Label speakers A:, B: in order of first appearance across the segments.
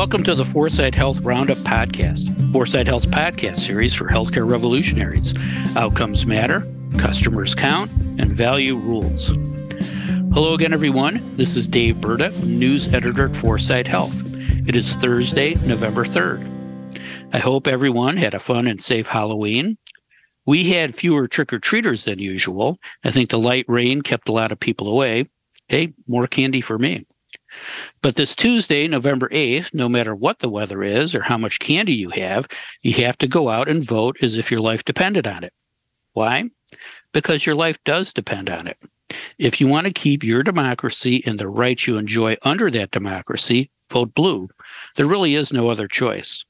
A: Welcome to the Foresight Health Roundup Podcast, Foresight Health's podcast series for healthcare revolutionaries. Outcomes matter, customers count, and value rules. Hello again, everyone. This is Dave Burda, news editor at Foresight Health. It is Thursday, November 3rd. I hope everyone had a fun and safe Halloween. We had fewer trick or treaters than usual. I think the light rain kept a lot of people away. Hey, more candy for me. But this Tuesday, November 8th, no matter what the weather is or how much candy you have, you have to go out and vote as if your life depended on it. Why? Because your life does depend on it. If you want to keep your democracy and the rights you enjoy under that democracy, vote blue. There really is no other choice.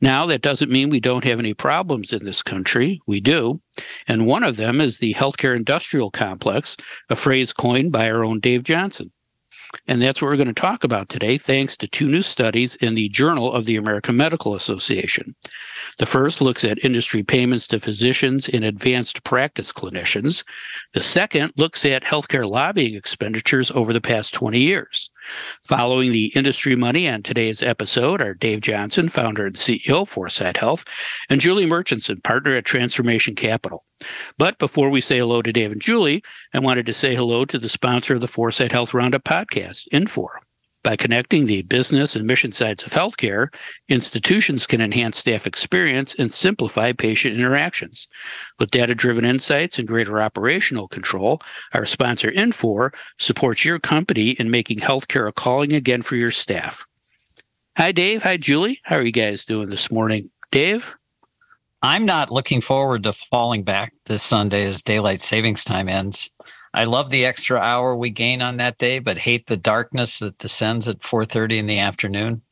A: Now, that doesn't mean we don't have any problems in this country. We do. And one of them is the healthcare industrial complex, a phrase coined by our own Dave Johnson. And that's what we're going to talk about today, thanks to two new studies in the Journal of the American Medical Association. The first looks at industry payments to physicians and advanced practice clinicians. The second looks at healthcare lobbying expenditures over the past 20 years. Following the industry money on today's episode are Dave Johnson, founder and CEO of Foresight Health, and Julie Murchison, partner at Transformation Capital. But before we say hello to Dave and Julie, I wanted to say hello to the sponsor of the Foresight Health Roundup podcast, Infor. By connecting the business and mission sides of healthcare, institutions can enhance staff experience and simplify patient interactions. With data driven insights and greater operational control, our sponsor Infor supports your company in making healthcare a calling again for your staff. Hi, Dave. Hi, Julie. How are you guys doing this morning? Dave?
B: I'm not looking forward to falling back this Sunday as daylight savings time ends. I love the extra hour we gain on that day, but hate the darkness that descends at 4:30 in the afternoon.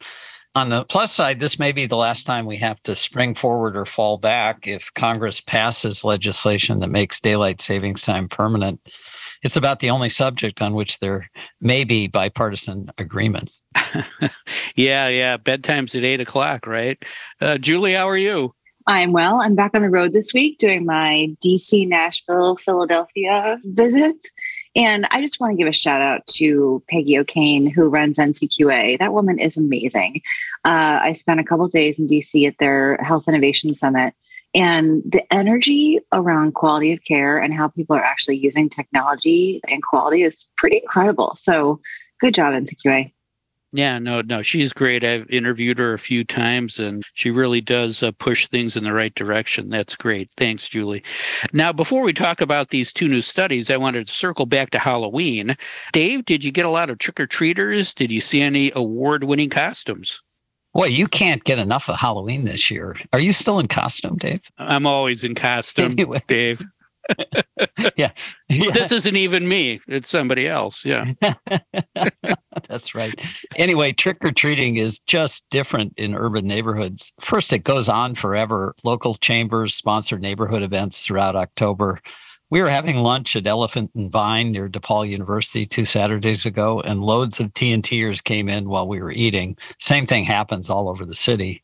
B: On the plus side, this may be the last time we have to spring forward or fall back if Congress passes legislation that makes daylight savings time permanent. It's about the only subject on which there may be bipartisan agreement.
A: yeah, yeah. Bedtime's at eight o'clock, right? Uh, Julie, how are you?
C: I'm well. I'm back on the road this week doing my DC, Nashville, Philadelphia visit. And I just want to give a shout out to Peggy O'Kane, who runs NCQA. That woman is amazing. Uh, I spent a couple days in DC at their Health Innovation Summit, and the energy around quality of care and how people are actually using technology and quality is pretty incredible. So, good job, NCQA.
A: Yeah, no, no, she's great. I've interviewed her a few times and she really does uh, push things in the right direction. That's great. Thanks, Julie. Now, before we talk about these two new studies, I wanted to circle back to Halloween. Dave, did you get a lot of trick or treaters? Did you see any award winning costumes?
B: Boy, you can't get enough of Halloween this year. Are you still in costume, Dave?
A: I'm always in costume, anyway. Dave.
B: yeah. yeah.
A: This isn't even me. It's somebody else. Yeah.
B: That's right. Anyway, trick or treating is just different in urban neighborhoods. First, it goes on forever. Local chambers sponsor neighborhood events throughout October. We were having lunch at Elephant and Vine near DePaul University two Saturdays ago, and loads of TNTers came in while we were eating. Same thing happens all over the city.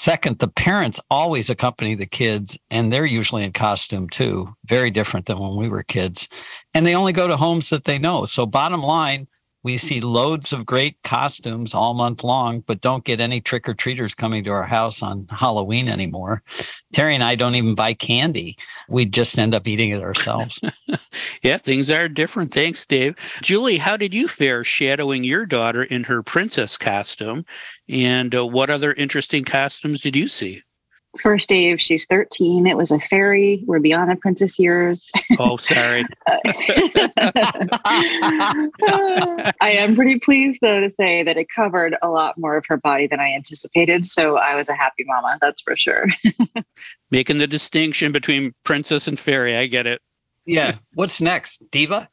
B: Second, the parents always accompany the kids, and they're usually in costume too, very different than when we were kids. And they only go to homes that they know. So, bottom line, we see loads of great costumes all month long, but don't get any trick or treaters coming to our house on Halloween anymore. Terry and I don't even buy candy. We just end up eating it ourselves.
A: yeah, things are different. Thanks, Dave. Julie, how did you fare shadowing your daughter in her princess costume? And uh, what other interesting costumes did you see?
C: first day of she's 13 it was a fairy. We're beyond the princess years.
A: Oh sorry.
C: I am pretty pleased though to say that it covered a lot more of her body than i anticipated so i was a happy mama that's for sure.
A: Making the distinction between princess and fairy i get it.
B: Yeah what's next? Diva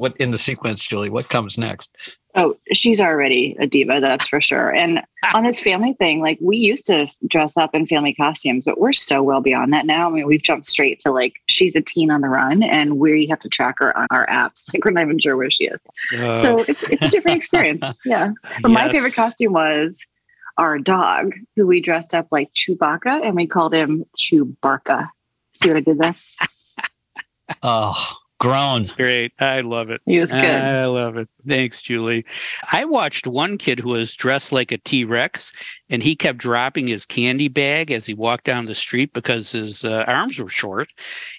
B: what in the sequence julie what comes next
C: Oh, she's already a diva, that's for sure. And on this family thing, like we used to dress up in family costumes, but we're so well beyond that now. I mean, we've jumped straight to like she's a teen on the run, and we have to track her on our apps. Like we're not even sure where she is. Uh, so it's it's a different experience. Yeah. But yes. my favorite costume was our dog, who we dressed up like Chewbacca, and we called him Chewbarca. See what I did there?
B: oh grown.
A: Great. I love it.
C: He was good.
A: I love it. Thanks, Julie. I watched one kid who was dressed like a T Rex and he kept dropping his candy bag as he walked down the street because his uh, arms were short.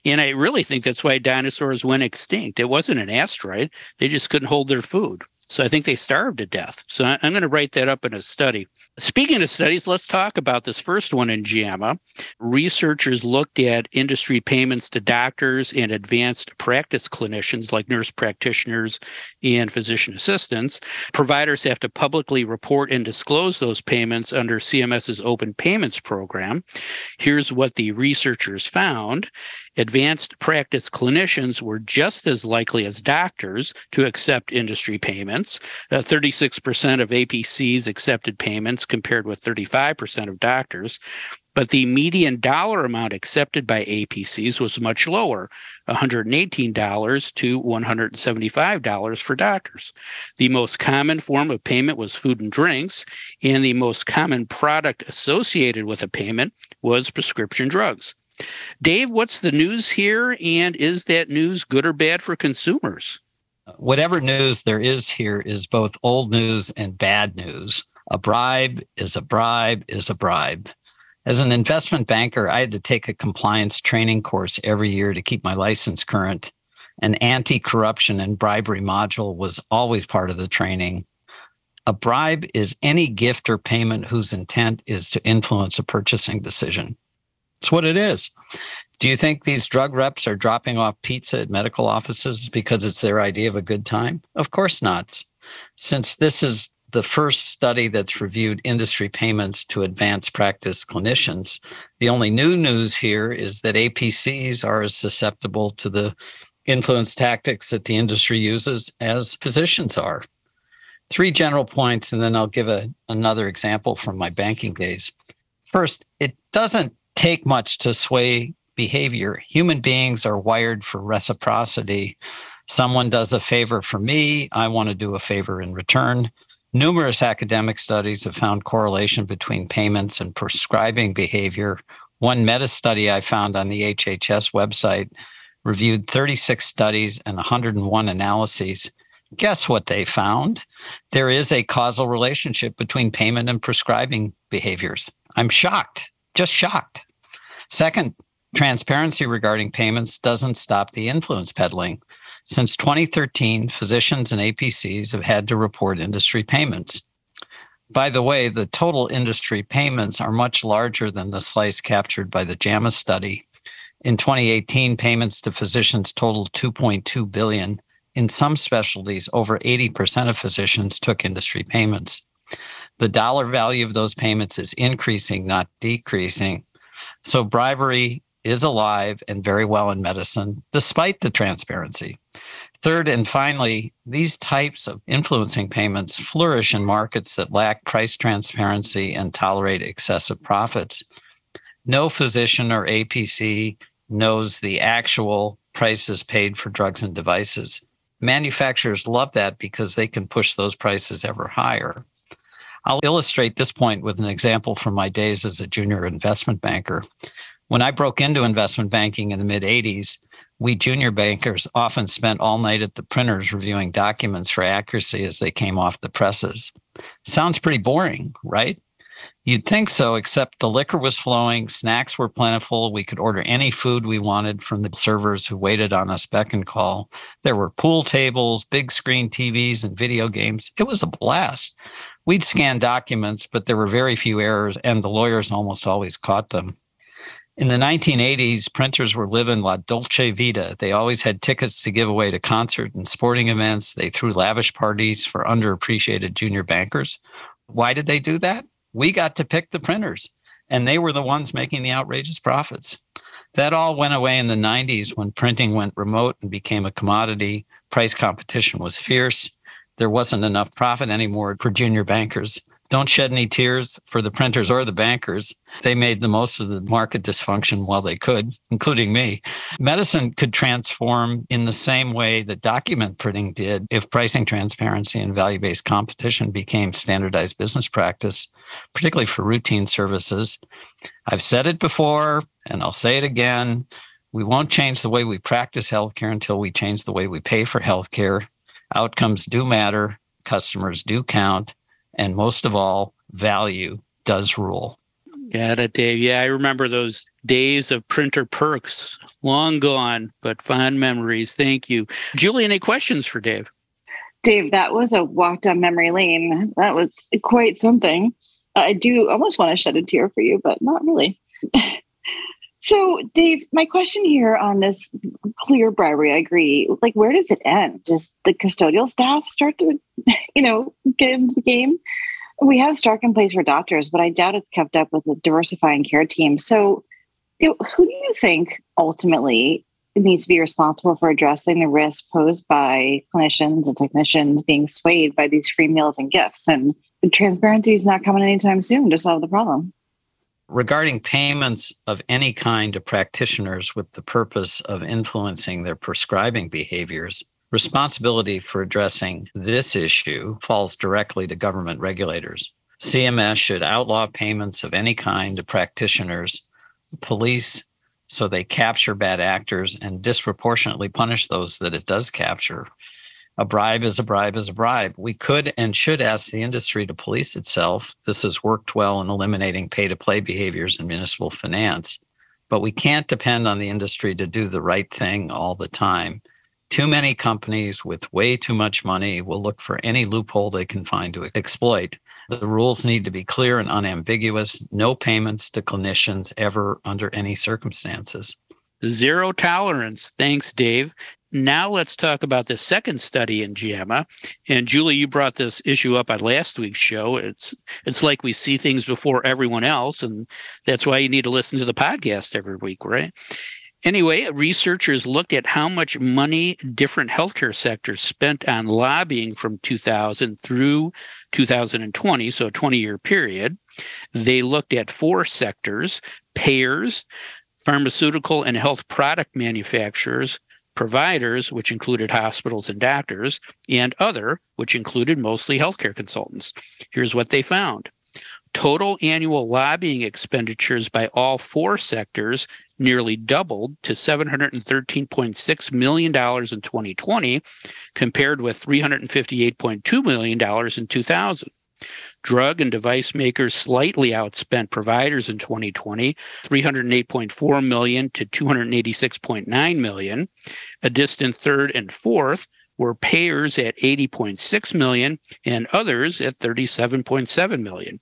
A: And I really think that's why dinosaurs went extinct. It wasn't an asteroid, they just couldn't hold their food. So I think they starved to death. So I'm going to write that up in a study. Speaking of studies, let's talk about this first one in JAMA. Researchers looked at industry payments to doctors and advanced practice clinicians like nurse practitioners and physician assistants. Providers have to publicly report and disclose those payments under CMS's open payments program. Here's what the researchers found advanced practice clinicians were just as likely as doctors to accept industry payments. Uh, 36% of APCs accepted payments compared with 35% of doctors. But the median dollar amount accepted by APCs was much lower, $118 to $175 for doctors. The most common form of payment was food and drinks, and the most common product associated with a payment was prescription drugs. Dave, what's the news here? And is that news good or bad for consumers?
B: Whatever news there is here is both old news and bad news. A bribe is a bribe is a bribe. As an investment banker, I had to take a compliance training course every year to keep my license current. An anti corruption and bribery module was always part of the training. A bribe is any gift or payment whose intent is to influence a purchasing decision. It's what it is. Do you think these drug reps are dropping off pizza at medical offices because it's their idea of a good time? Of course not. Since this is the first study that's reviewed industry payments to advanced practice clinicians, the only new news here is that APCs are as susceptible to the influence tactics that the industry uses as physicians are. Three general points, and then I'll give a, another example from my banking days. First, it doesn't take much to sway behavior. Human beings are wired for reciprocity. Someone does a favor for me, I want to do a favor in return. Numerous academic studies have found correlation between payments and prescribing behavior. One meta study I found on the HHS website reviewed 36 studies and 101 analyses. Guess what they found? There is a causal relationship between payment and prescribing behaviors. I'm shocked just shocked. Second, transparency regarding payments doesn't stop the influence peddling. Since 2013, physicians and APCs have had to report industry payments. By the way, the total industry payments are much larger than the slice captured by the JAMA study. In 2018, payments to physicians totaled 2.2 billion. In some specialties, over 80% of physicians took industry payments the dollar value of those payments is increasing, not decreasing. So bribery is alive and very well in medicine, despite the transparency. Third, and finally, these types of influencing payments flourish in markets that lack price transparency and tolerate excessive profits. No physician or APC knows the actual prices paid for drugs and devices. Manufacturers love that because they can push those prices ever higher. I'll illustrate this point with an example from my days as a junior investment banker. When I broke into investment banking in the mid 80s, we junior bankers often spent all night at the printers reviewing documents for accuracy as they came off the presses. Sounds pretty boring, right? You'd think so, except the liquor was flowing, snacks were plentiful. We could order any food we wanted from the servers who waited on us beck and call. There were pool tables, big screen TVs, and video games. It was a blast. We'd scan documents, but there were very few errors, and the lawyers almost always caught them. In the 1980s, printers were living la dolce vita. They always had tickets to give away to concert and sporting events. They threw lavish parties for underappreciated junior bankers. Why did they do that? We got to pick the printers, and they were the ones making the outrageous profits. That all went away in the 90s when printing went remote and became a commodity. Price competition was fierce there wasn't enough profit anymore for junior bankers. Don't shed any tears for the printers or the bankers. They made the most of the market dysfunction while they could, including me. Medicine could transform in the same way that document printing did if pricing transparency and value based competition became standardized business practice, particularly for routine services. I've said it before and I'll say it again We won't change the way we practice healthcare until we change the way we pay for healthcare. Outcomes do matter, customers do count, and most of all, value does rule.
A: Yeah, that Dave. Yeah, I remember those days of printer perks. Long gone, but fond memories. Thank you. Julie, any questions for Dave?
C: Dave, that was a walk down memory lane. That was quite something. I do almost want to shed a tear for you, but not really. so, Dave, my question here on this clear bribery, I agree. Like, where does it end? Does the custodial staff start to, you know, get into the game? We have Stark in place for doctors, but I doubt it's kept up with the diversifying care team. So, you know, who do you think ultimately needs to be responsible for addressing the risk posed by clinicians and technicians being swayed by these free meals and gifts? And transparency is not coming anytime soon to solve the problem.
B: Regarding payments of any kind to practitioners with the purpose of influencing their prescribing behaviors, responsibility for addressing this issue falls directly to government regulators. CMS should outlaw payments of any kind to practitioners, police, so they capture bad actors and disproportionately punish those that it does capture a bribe is a bribe is a bribe. We could and should ask the industry to police itself. This has worked well in eliminating pay to play behaviors in municipal finance, but we can't depend on the industry to do the right thing all the time. Too many companies with way too much money will look for any loophole they can find to exploit. The rules need to be clear and unambiguous. No payments to clinicians ever under any circumstances.
A: Zero tolerance. Thanks, Dave. Now let's talk about the second study in JAMA. And Julie, you brought this issue up on last week's show. It's it's like we see things before everyone else, and that's why you need to listen to the podcast every week, right? Anyway, researchers looked at how much money different healthcare sectors spent on lobbying from 2000 through 2020, so a 20 year period. They looked at four sectors payers, pharmaceutical and health product manufacturers, providers, which included hospitals and doctors, and other, which included mostly healthcare consultants. Here's what they found. Total annual lobbying expenditures by all four sectors nearly doubled to $713.6 million in 2020, compared with $358.2 million in 2000. Drug and device makers slightly outspent providers in 2020, 308.4 million to 286.9 million. A distant third and fourth were payers at 80.6 million and others at 37.7 million.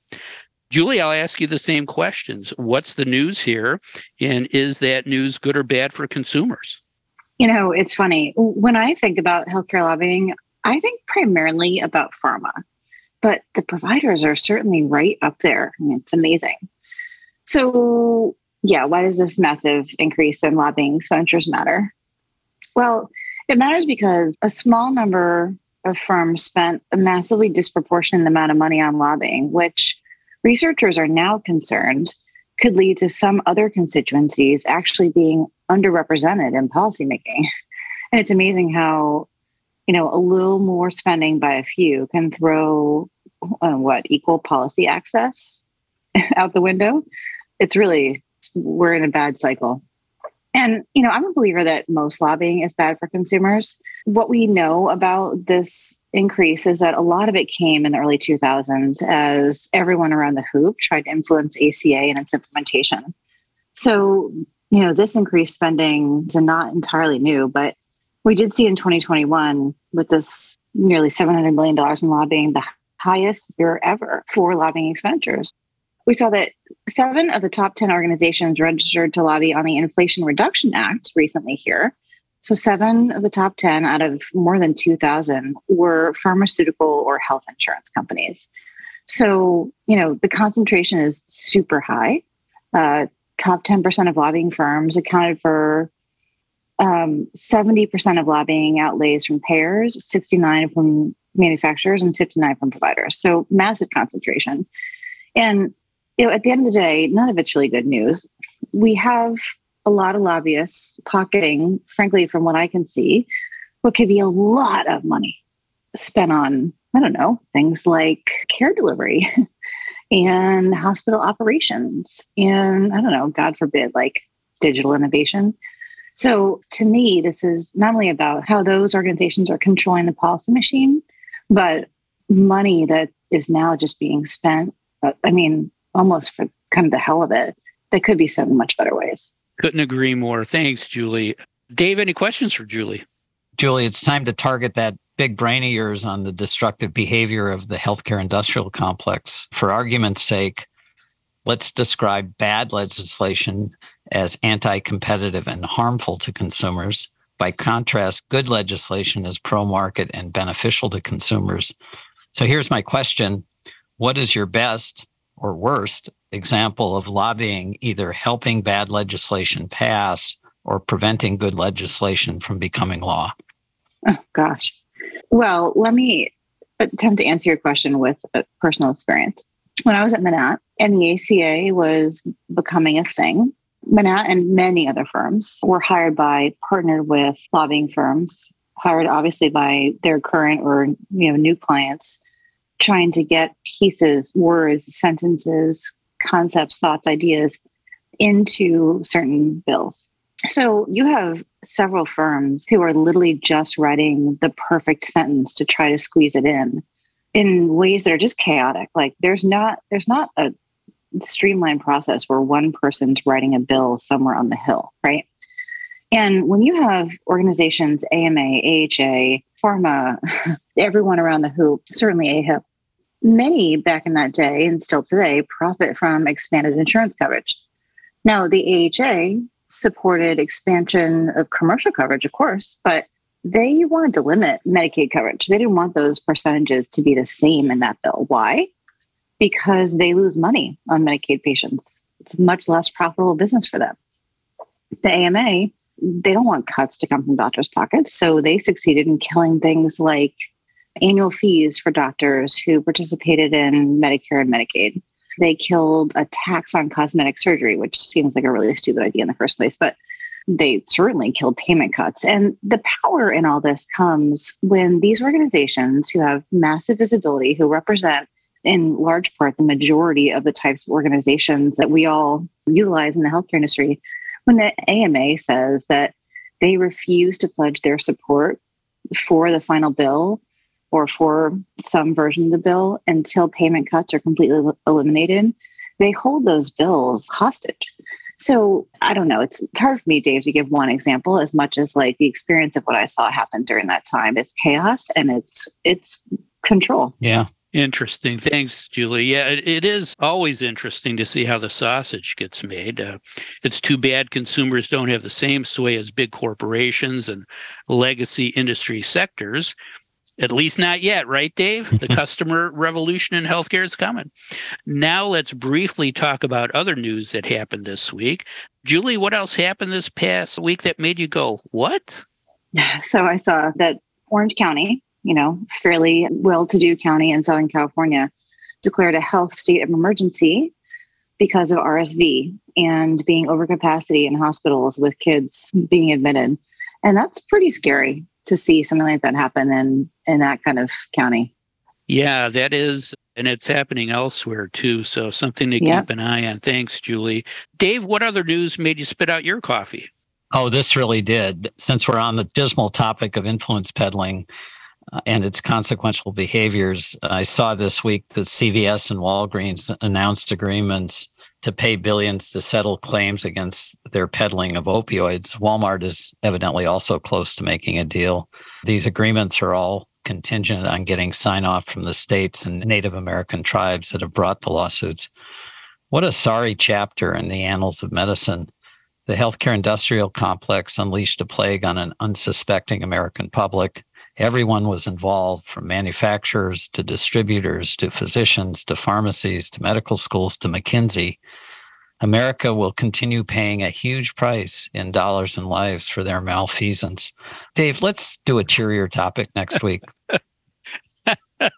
A: Julie, I'll ask you the same questions. What's the news here? And is that news good or bad for consumers?
C: You know, it's funny. When I think about healthcare lobbying, I think primarily about pharma but the providers are certainly right up there. I mean, it's amazing. So, yeah, why does this massive increase in lobbying expenditures matter? Well, it matters because a small number of firms spent a massively disproportionate amount of money on lobbying, which researchers are now concerned could lead to some other constituencies actually being underrepresented in policymaking. And it's amazing how you know, a little more spending by a few can throw uh, what equal policy access out the window. It's really we're in a bad cycle. And you know, I'm a believer that most lobbying is bad for consumers. What we know about this increase is that a lot of it came in the early 2000s as everyone around the hoop tried to influence ACA and its implementation. So, you know, this increased spending is not entirely new, but we did see in 2021 with this nearly $700 million in lobbying, the highest year ever for lobbying expenditures. We saw that seven of the top 10 organizations registered to lobby on the Inflation Reduction Act recently here. So, seven of the top 10 out of more than 2,000 were pharmaceutical or health insurance companies. So, you know, the concentration is super high. Uh, top 10% of lobbying firms accounted for um, 70% of lobbying outlays from payers, 69 from manufacturers, and 59 from providers. So massive concentration. And you know, at the end of the day, none of it's really good news. We have a lot of lobbyists pocketing, frankly, from what I can see, what could be a lot of money spent on, I don't know, things like care delivery and hospital operations and I don't know, God forbid, like digital innovation So to me, this is not only about how those organizations are controlling the policy machine, but money that is now just being spent. Uh, I mean, almost for kind of the hell of it, that could be spent in much better ways.
A: Couldn't agree more. Thanks, Julie. Dave, any questions for Julie?
B: Julie, it's time to target that big brain of yours on the destructive behavior of the healthcare industrial complex. For argument's sake, let's describe bad legislation as anti competitive and harmful to consumers. By contrast, good legislation is pro market and beneficial to consumers. So here's my question What is your best or worst example of lobbying either helping bad legislation pass or preventing good legislation from becoming law?
C: Oh, gosh. Well, let me attempt to answer your question with a personal experience. When I was at Manatt and the ACA was becoming a thing, Manatt and many other firms were hired by, partnered with lobbying firms, hired obviously by their current or you know new clients, trying to get pieces, words, sentences, concepts, thoughts, ideas into certain bills. So you have several firms who are literally just writing the perfect sentence to try to squeeze it in in ways that are just chaotic. Like there's not there's not a streamlined process where one person's writing a bill somewhere on the hill, right? And when you have organizations, AMA, AHA, pharma, everyone around the hoop, certainly AHIP, many back in that day and still today profit from expanded insurance coverage. Now, the AHA supported expansion of commercial coverage, of course, but they wanted to limit Medicaid coverage. They didn't want those percentages to be the same in that bill. Why? Because they lose money on Medicaid patients. It's a much less profitable business for them. The AMA, they don't want cuts to come from doctors' pockets. So they succeeded in killing things like annual fees for doctors who participated in Medicare and Medicaid. They killed a tax on cosmetic surgery, which seems like a really stupid idea in the first place, but they certainly killed payment cuts. And the power in all this comes when these organizations who have massive visibility, who represent in large part the majority of the types of organizations that we all utilize in the healthcare industry, when the AMA says that they refuse to pledge their support for the final bill or for some version of the bill until payment cuts are completely eliminated, they hold those bills hostage. So I don't know. It's, it's hard for me, Dave, to give one example as much as like the experience of what I saw happen during that time. It's chaos and it's it's control.
B: Yeah.
A: Interesting. Thanks, Julie. Yeah, it, it is always interesting to see how the sausage gets made. Uh, it's too bad consumers don't have the same sway as big corporations and legacy industry sectors. At least not yet, right, Dave? The customer revolution in healthcare is coming. Now let's briefly talk about other news that happened this week. Julie, what else happened this past week that made you go, what?
C: So I saw that Orange County, you know, fairly well to do county in Southern California, declared a health state of emergency because of RSV and being overcapacity in hospitals with kids being admitted. And that's pretty scary to see something like that happen in in that kind of county.
A: Yeah, that is, and it's happening elsewhere too. So something to yep. keep an eye on. Thanks, Julie. Dave, what other news made you spit out your coffee?
B: Oh, this really did. Since we're on the dismal topic of influence peddling uh, and its consequential behaviors, I saw this week that CVS and Walgreens announced agreements to pay billions to settle claims against their peddling of opioids. Walmart is evidently also close to making a deal. These agreements are all contingent on getting sign off from the states and Native American tribes that have brought the lawsuits. What a sorry chapter in the annals of medicine. The healthcare industrial complex unleashed a plague on an unsuspecting American public. Everyone was involved, from manufacturers to distributors to physicians to pharmacies to medical schools to McKinsey. America will continue paying a huge price in dollars and lives for their malfeasance. Dave, let's do a cheerier topic next week.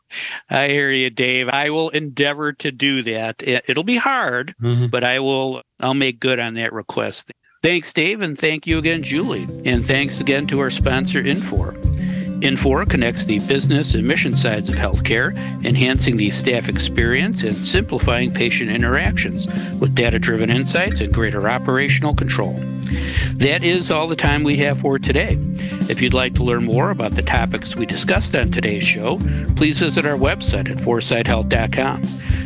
A: I hear you, Dave. I will endeavor to do that. It'll be hard, mm-hmm. but I will I'll make good on that request. Thanks, Dave, and thank you again, Julie. And thanks again to our sponsor, Infor. Infor connects the business and mission sides of healthcare, enhancing the staff experience and simplifying patient interactions with data driven insights and greater operational control. That is all the time we have for today. If you'd like to learn more about the topics we discussed on today's show, please visit our website at foresighthealth.com.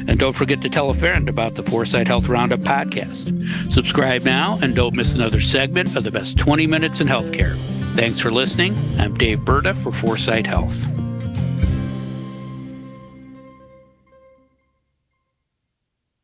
A: And don't forget to tell a friend about the Foresight Health Roundup podcast. Subscribe now and don't miss another segment of the best 20 minutes in healthcare. Thanks for listening. I'm Dave Burda for Foresight Health.